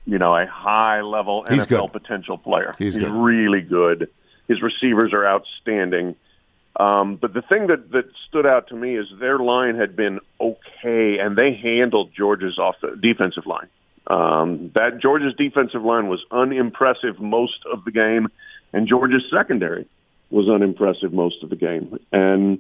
you know a high level He's NFL good. potential player. He's good. really good. His receivers are outstanding. Um, but the thing that that stood out to me is their line had been okay, and they handled Georgia's off the defensive line. Um, that Georgia's defensive line was unimpressive most of the game, and Georgia's secondary was unimpressive most of the game. And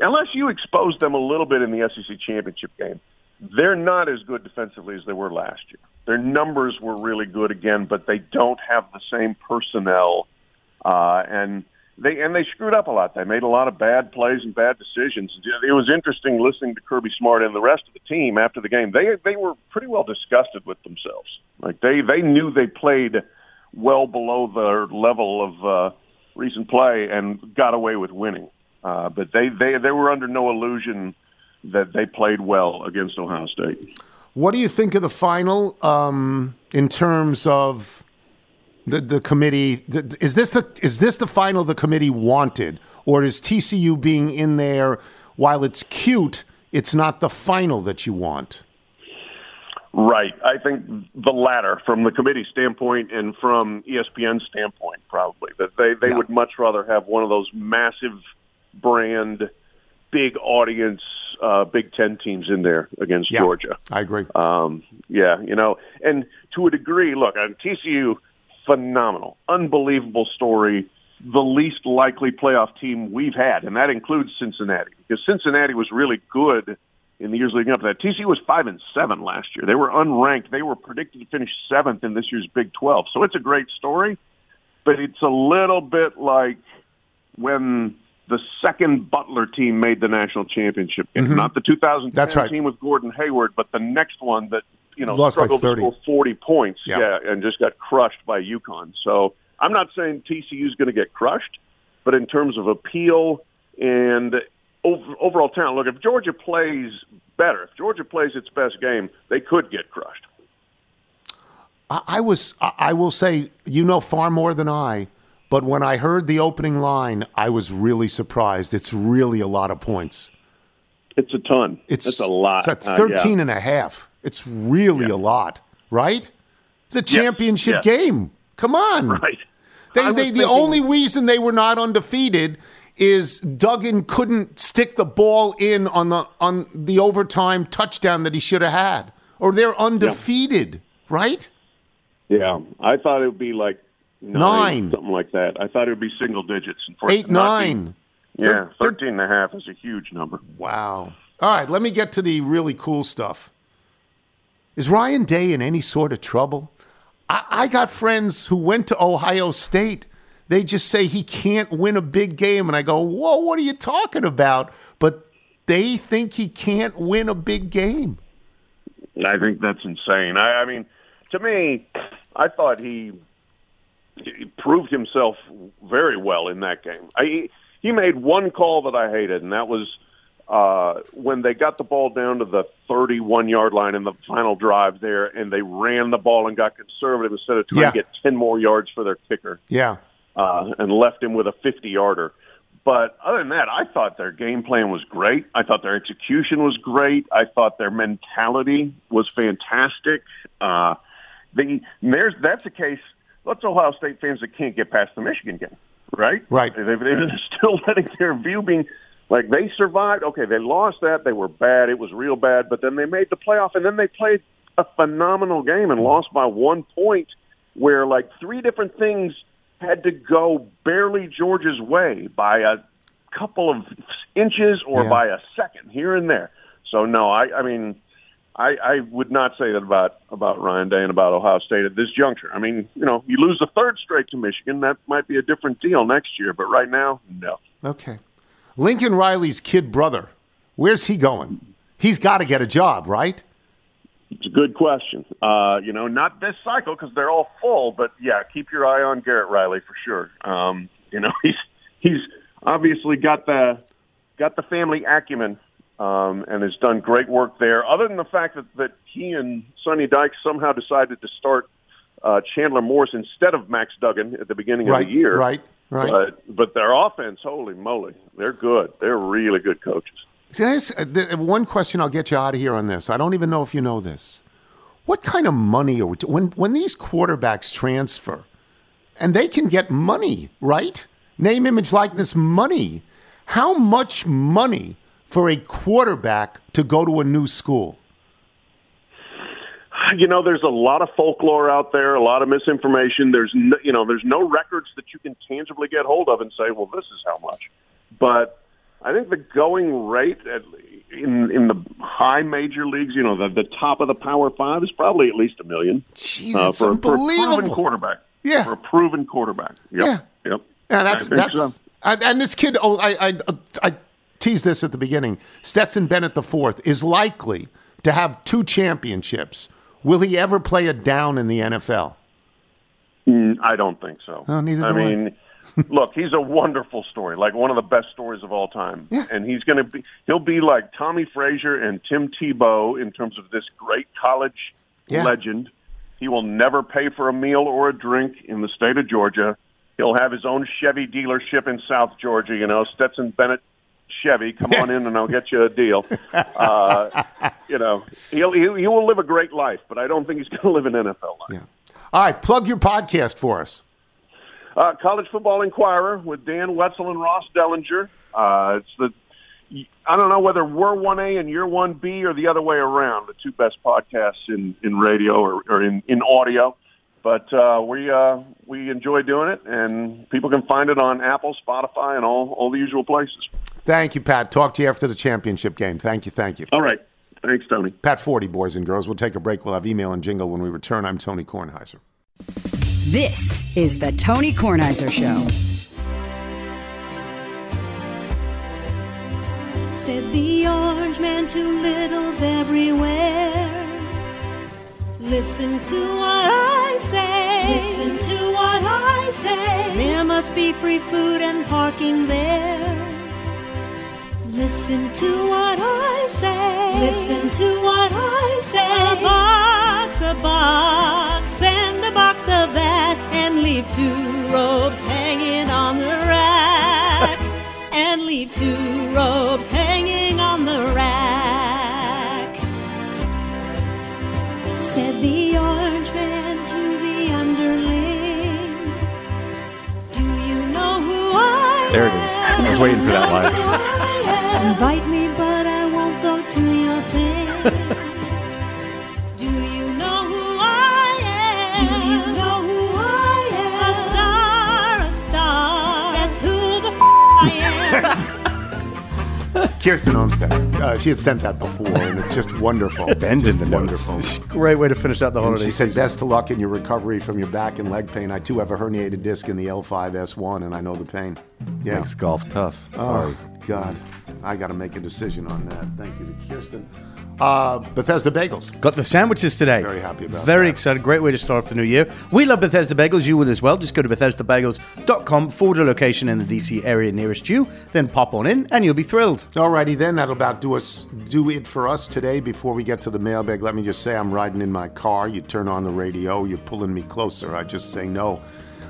unless you expose them a little bit in the SEC championship game, they're not as good defensively as they were last year. Their numbers were really good again, but they don't have the same personnel, uh, and they and they screwed up a lot. They made a lot of bad plays and bad decisions. It was interesting listening to Kirby Smart and the rest of the team after the game. They they were pretty well disgusted with themselves. Like they they knew they played well below their level of uh, recent play and got away with winning. Uh, but they they they were under no illusion that they played well against Ohio State. What do you think of the final um, in terms of the the committee? th- Is this the is this the final the committee wanted, or is TCU being in there while it's cute? It's not the final that you want. Right. I think the latter from the committee standpoint and from ESPN's standpoint, probably that they they would much rather have one of those massive brand, big audience, uh, Big Ten teams in there against Yeah, Georgia. I agree. Um, yeah, you know, and to a degree, look, on TCU, phenomenal, unbelievable story. The least likely playoff team we've had, and that includes Cincinnati, because Cincinnati was really good in the years leading up to that. TCU was five and seven last year. They were unranked. They were predicted to finish seventh in this year's Big Twelve. So it's a great story, but it's a little bit like when the second Butler team made the national championship game. Mhm. Not the 2010 That's right. team with Gordon Hayward, but the next one that you know Lost by struggled to 30. score 40 points, Yeah. yeah, and just got crushed by UConn. So I'm not saying TCU is going to get crushed, but in terms of appeal and ov- overall talent, look, if Georgia plays better, if Georgia plays its best game, they could get crushed. I, I was. I will say, you know far more than I. But when I heard the opening line, I was really surprised. It's really a lot of points. It's a ton. It's a lot. It's Uh, yeah. 13 and a half. It's really a lot, right? It's a championship yes. game. Come on. Right. They, they, the only reason they were not undefeated is Duggan couldn't stick the ball in on the on the overtime touchdown that he should have had, or they're undefeated, right? Yeah, I thought it would be like nine, Nine. something like that. I thought it would be single digits. And for it Eight, to not be- nine. yeah, 13 and a half is a huge number. Wow. All right, let me get to the really cool stuff. Is Ryan Day in any sort of trouble? I, I got friends who went to Ohio State. They just say he can't win a big game. And I go, Whoa, what are you talking about? But they think he can't win a big game. I think that's insane. I, I mean, to me, I thought he proved himself very well in that game. I, he made one call that I hated, and that was uh, when they got the ball down to the 31 yard line in the final drive there, and they ran the ball and got conservative instead of trying Yeah. to get 10 more yards for their kicker. Yeah. uh, and left him with a 50 yarder. But other than that, I thought their game plan was great. I thought their execution was great. I thought their mentality was fantastic. Uh, the there's that's the case. Lots of Ohio State fans that can't get past the Michigan game, right? Right. They, they're still letting their view being like they survived. Okay, they lost that. They were bad. It was real bad. But then they made the playoff, and then they played a phenomenal game and mm-hmm. lost by one point, where like three different things had to go barely Georgia's way by a couple of inches or Yeah. by a second here and there. So no, I, I mean, I, I would not say that about about Ryan Day and about Ohio State at this juncture. I mean, you know, you lose the third straight to Michigan, that might be a different deal next year. But right now, no. Okay. Lincoln Riley's kid brother, where's he going? He's got to get a job, right? It's a good question. Uh, you know, not this cycle because they're all full, but yeah, keep your eye on Garrett Riley for sure. Um, you know, he's he's obviously got the got the family acumen um, and has done great work there. Other than the fact that that he and Sonny Dykes somehow decided to start uh, Chandler Morris instead of Max Duggan at the beginning Right, of the year. right, right. But but their offense, holy moly, they're good. They're really good coaches. See, uh, the- one question I'll get you out of here on this. I don't even know if you know this. What kind of money are we? when when these quarterbacks transfer, and they can get money, right? Name, image, likeness, money. How much money for a quarterback to go to a new school? you know, there's a lot of folklore out there, a lot of misinformation. There's, no, you know, there's no records that you can tangibly get hold of and say, well, this is how much. But I think the going rate at, in in the high major leagues, you know, the the top of the Power Five is probably at least a million. Jeez, uh, for, for a proven quarterback. Yeah. for a proven quarterback. Yep. Yeah. Yep. Yeah, that's that's. so. And, and this kid, oh, I, I I teased this at the beginning. Stetson Bennett the fourth is likely to have two championships. Will he ever play a down in the NFL? Mm, I don't think so. Oh, neither I do I. mean, look, he's a wonderful story, like one of the best stories of all time. Yeah. And he's going to be, he'll be like Tommie Frazier and Tim Tebow in terms of this great college Yeah. legend. He will never pay for a meal or a drink in the state of Georgia. He'll have his own Chevy dealership in South Georgia. You know, Stetson Bennett Chevy. Come on in, and I'll get you a deal. Uh, you know, he'll, he, he will live a great life, but I don't think he's going to live an NFL life. Yeah. All right, plug your podcast for us. Uh, College Football Inquirer with Dan Wetzel and Ross Dellenger. Uh, it's the I don't know whether we're one A and you're one B or the other way around. The two best podcasts in in radio or, or in in audio. But uh, we uh, we enjoy doing it, and people can find it on Apple, Spotify, and all all the usual places. Thank you, Pat. Talk to you after the championship game. Thank you. Thank you. All right. Thanks, Tony. Pat Forde, boys and girls. We'll take a break. We'll have email and jingle when we return. I'm Tony Kornheiser. This is the Tony Kornheiser Show. Said the orange man to littles everywhere. Listen to what I say. Listen to what I say. There must be free food and parking there. Listen to what I say. Listen to what I say. A box, a box, send a box of that, and leave two robes hanging on the rack. and leave two robes hanging on the rack. There it is. I was waiting for that line. Invite me, Kirsten Olmsted. Uh, she had sent that before, and it's just wonderful. It's Bend just in the notes. Great way to finish out the And holiday she said, best of luck in your recovery from your back and leg pain. I too have a herniated disc in the L5S1, and I know the pain. Yeah. Makes golf tough. Sorry. Oh, God. I got to make a decision on that. Thank you to Kirsten. Uh, Bethesda Bagels. Got the sandwiches today. Very happy about Very that. excited. Great way to start off the new year. We love Bethesda Bagels. You will as well. Just go to BethesdaBagels.com, forward a location in the DC area nearest you, then pop on in, and you'll be thrilled. Alrighty then, that'll about do us do it for us today. Before we get to the mailbag, let me just say I'm riding in my car. You turn on the radio, you're pulling me closer. I just say no.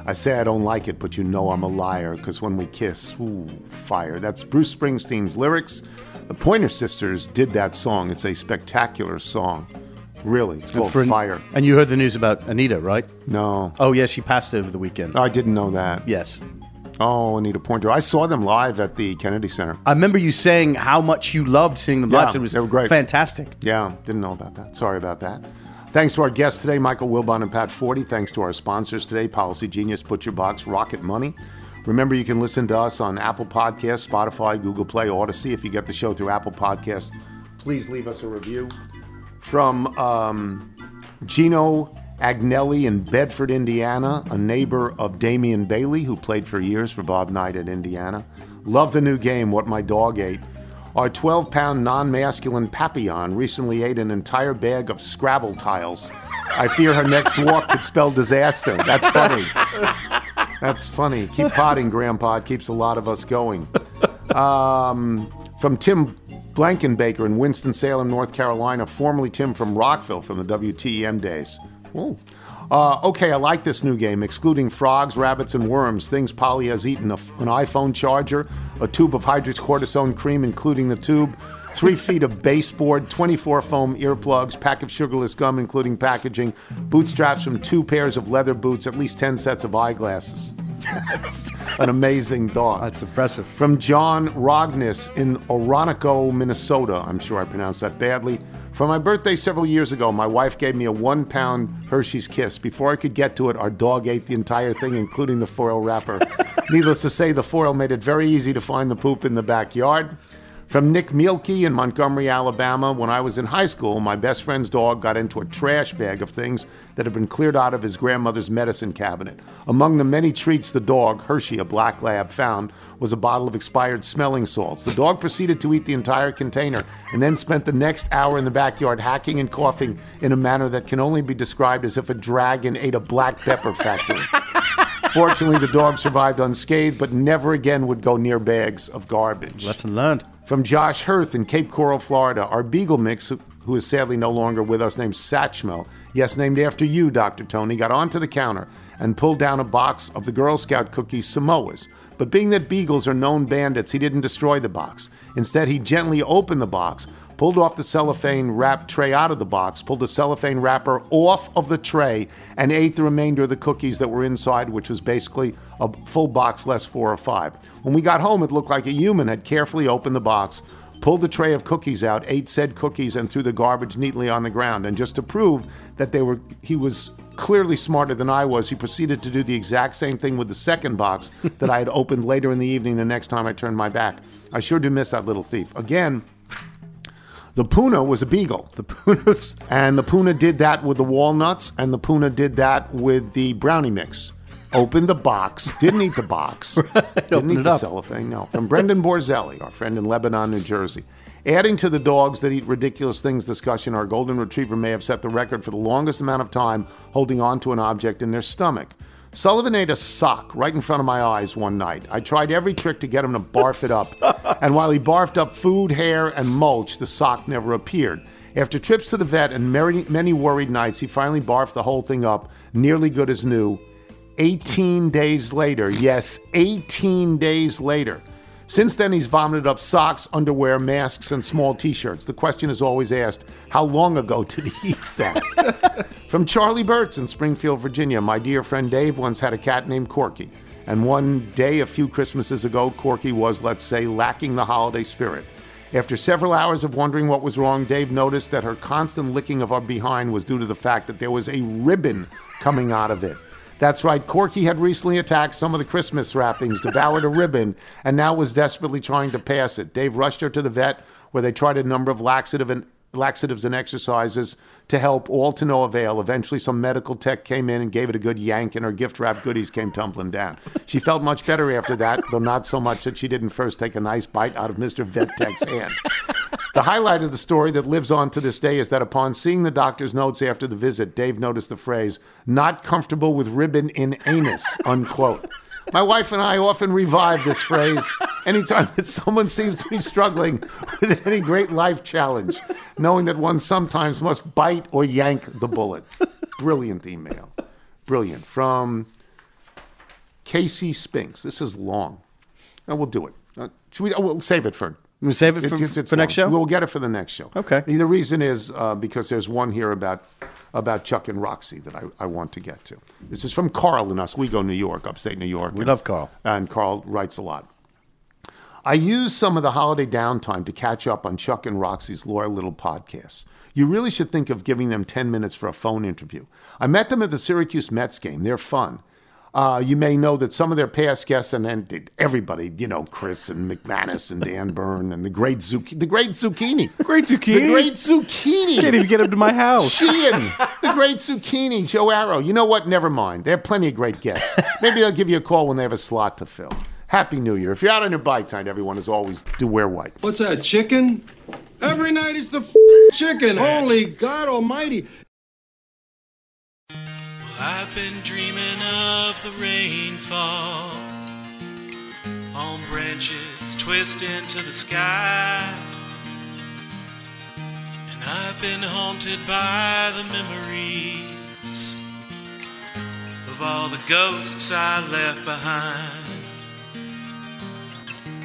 I say I don't like it, but you know I'm a liar because when we kiss, ooh, fire. That's Bruce Springsteen's lyrics. The Pointer Sisters did that song. It's a spectacular song. Really, it's And called an- Fire. And you heard the news about Anita, right? No. Oh, yes, she passed over the weekend. I didn't know that. Yes. Oh, Anita Pointer. I saw them live at the Kennedy Center. I remember you saying how much you loved seeing them live. It was they were great. fantastic. Yeah, didn't know about that. Sorry about that. Thanks to our guests today, Michael Wilbon and Pat Forde. Thanks to our sponsors today, Policy Genius, Butcher Box, Rocket Money. Remember, you can listen to us on Apple Podcasts, Spotify, Google Play, Audacy. If you get the show through Apple Podcasts, please leave us a review. From um, Gino Agnelli in Bedford, Indiana, a neighbor of Damon Bailey, who played for years for Bob Knight at Indiana. Love the new game, What My Dog Ate. Our 12 pound non masculine Papillon recently ate an entire bag of Scrabble tiles. I fear her next walk could spell disaster. That's funny. That's funny. Keep potting, Grandpa. It keeps a lot of us going. Um, from Tim Blankenbaker in Winston-Salem, North Carolina, formerly Tim from Rockville from the WTEM days. Ooh. Uh, okay, I like this new game, excluding frogs, rabbits, and worms. Things Polly has eaten: a, an iPhone charger, a tube of hydrocortisone cream, including the tube, three feet of baseboard, 24 foam earplugs, pack of sugarless gum, including packaging, bootstraps from two pairs of leather boots, at least 10 sets of eyeglasses. An amazing dog. That's impressive. From John Rognes in Oronoco, Minnesota. I'm sure I pronounced that badly. For my birthday several years ago, my wife gave me a one pound Hershey's Kiss. Before I could get to it, our dog ate the entire thing, including the foil wrapper. Needless to say, the foil made it very easy to find the poop in the backyard. From Nick Mielke in Montgomery, Alabama. When I was in high school, my best friend's dog got into a trash bag of things that had been cleared out of his grandmother's medicine cabinet. Among the many treats the dog, Hershey, a black lab, found was a bottle of expired smelling salts. The dog proceeded to eat the entire container and then spent the next hour in the backyard hacking and coughing in a manner that can only be described as if a dragon ate a black pepper factory. Fortunately, the dog survived unscathed, but never again would go near bags of garbage. Lesson learned. From Josh Hirth in Cape Coral, Florida, our Beagle mix, who- is sadly no longer with us, named Satchmo, yes, named after you, Dr. Tony, got onto the counter and pulled down a box of the Girl Scout cookies Samoas. But being that Beagles are known bandits, he didn't destroy the box. Instead, he gently opened the box, pulled off the cellophane wrap tray out of the box, pulled the cellophane wrapper off of the tray, and ate the remainder of the cookies that were inside, which was basically a full box less four or five. When we got home, it looked like a human had carefully opened the box, pulled the tray of cookies out, ate said cookies, and threw the garbage neatly on the ground. And just to prove that they were, he was clearly smarter than I was, he proceeded to do the exact same thing with the second box that I had opened later in the evening the next time I turned my back. I sure do miss that little thief. Again, The Puna was a beagle. The Puna's. And the Puna did that with the walnuts, and the Puna did that with the brownie mix. Opened the box, didn't eat the box, didn't eat the up. cellophane. No, from Brendan Borzelli, our friend in Lebanon, New Jersey. Adding to the dogs that eat ridiculous things discussion, our golden retriever may have set the record for the longest amount of time holding on to an object in their stomach. Sullivan ate a sock right in front of my eyes one night. I tried every trick to get him to barf it up. And while he barfed up food, hair, and mulch, the sock never appeared. After trips to the vet and many, many worried nights, he finally barfed the whole thing up, nearly good as new. 18 days later, yes, 18 days later. Since then, he's vomited up socks, underwear, masks, and small t shirts. The question is always asked how long ago did he eat that? From Charlie Burtz in Springfield, Virginia, my dear friend Dave once had a cat named Corky. And one day, a few Christmases ago, Corky was, let's say, lacking the holiday spirit. After several hours of wondering what was wrong, Dave noticed that her constant licking of our behind was due to the fact that there was a ribbon coming out of it. That's right, Corky had recently attacked some of the Christmas wrappings, devoured a ribbon, and now was desperately trying to pass it. Dave rushed her to the vet, where they tried a number of laxative and laxatives and exercises to help, all to no avail. Eventually, some medical tech came in and gave it a good yank, and her gift wrap goodies came tumbling down. She felt much better after that, though not so much that she didn't first take a nice bite out of Mr. Vet Tech's hand. The highlight of the story that lives on to this day is that upon seeing the doctor's notes after the visit, Dave noticed the phrase, not comfortable with ribbon in anus, unquote. My wife and I often revive this phrase anytime that someone seems to be struggling with any great life challenge, knowing that one sometimes must bite or yank the bullet. Brilliant email. Brilliant. From Casey Spinks. This is long. No, we'll do it. Uh, should we? oh, We'll save it for. We'll save it for- for next show? We'll get it for the next show. Okay. The reason is uh, because there's one here about about Chuck and Roxy that I, I want to get to. This is from Carl in Oswego, New York, upstate New York. We love Carl. And Carl writes a lot. I use some of the holiday downtime to catch up on Chuck and Roxy's loyal little podcasts. You really should think of giving them 10 minutes for a phone interview. I met them at the Syracuse Mets game. They're fun. Uh, you may know that some of their past guests, and then everybody, you know, Chris and McManus and Dan Byrne and the great Zucchini, the great Zucchini, Great zucchini. the great Zucchini. Can't even get him to my house. Sheehan, the great Zucchini, Joe Arrow. You know what? Never mind. They have plenty of great guests. Maybe they'll give you a call when they have a slot to fill. Happy New Year. If you're out on your bike tonight, everyone, as always, do wear white. What's that, chicken? Every night is the f- chicken. Holy God Almighty. I've been dreaming of the rainfall on branches twisting to the sky. And I've been haunted by the memories of all the ghosts I left behind.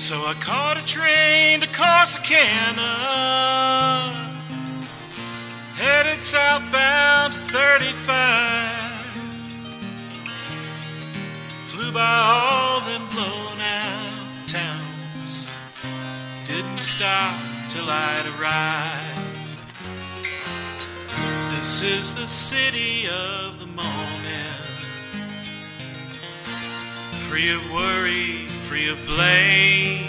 So I caught a train to Corsicana, headed southbound to 35. Flew by all them blown out towns. Didn't stop till I'd arrived. This is the city of the morning. Free of worry, free of blame.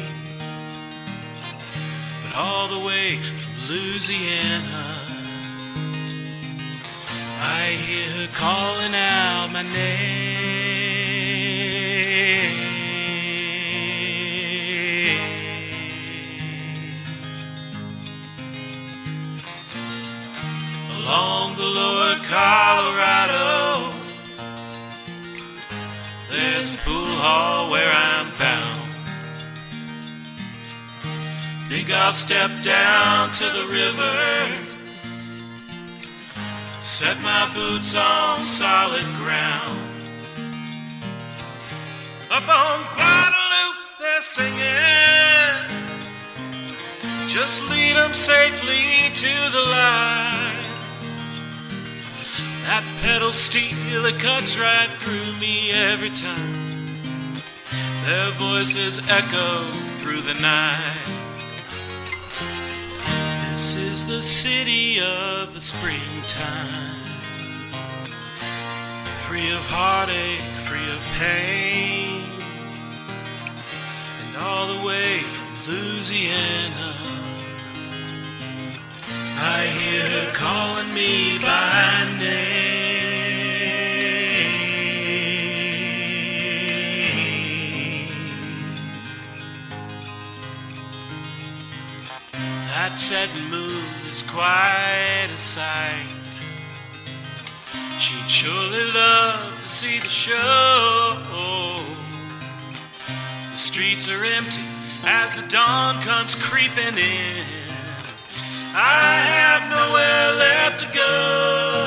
But all the way from Louisiana. I hear her calling out my name. Along the lower Colorado, there's a pool hall where I'm bound. Think I'll step down to the river. Set my boots on solid ground. Up on Guadalupe, they're singing. Just lead 'em safely to the light. That pedal steel, it cuts right through me every time. Their voices echo through the night. This is the city of the springtime. Free of heartache, free of pain. And all the way from Louisiana. I hear her calling me by name. That setting moon is quite a sight. She'd surely love to see the show. Streets are empty as the dawn comes creeping in. I have nowhere left to go.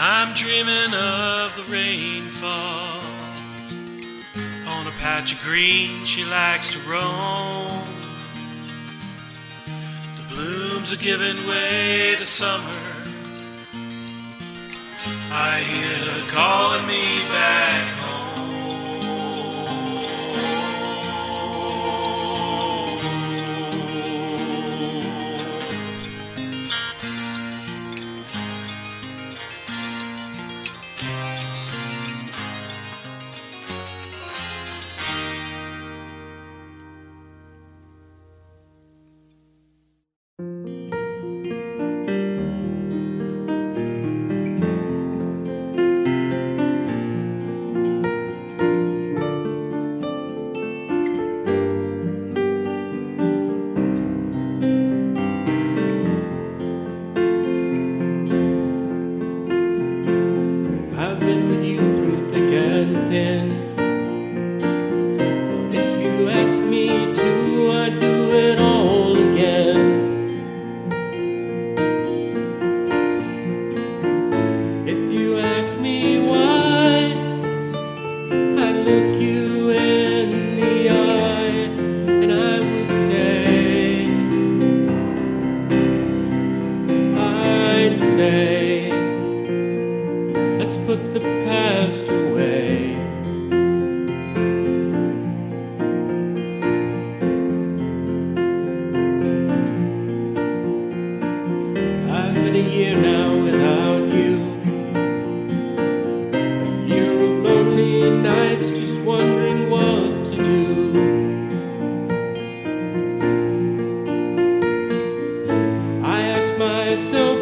I'm dreaming of the rainfall on a patch of green she likes to roam. The blooms are giving way to summer. I hear her calling me back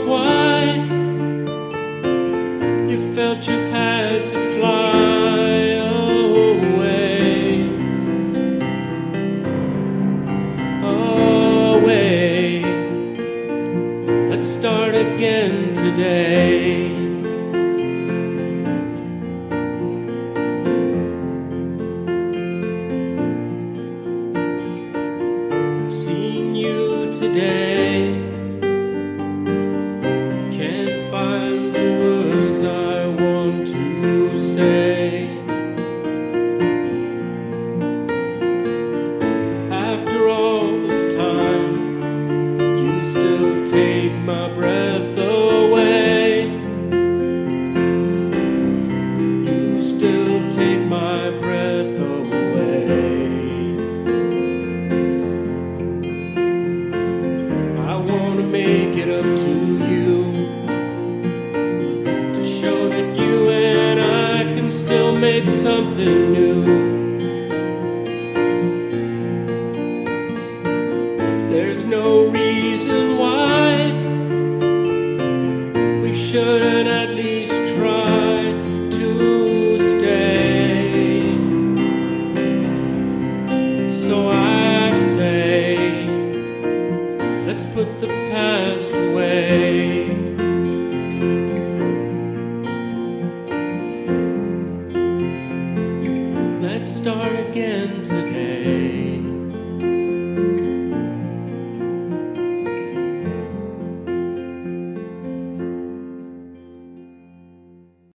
why you felt you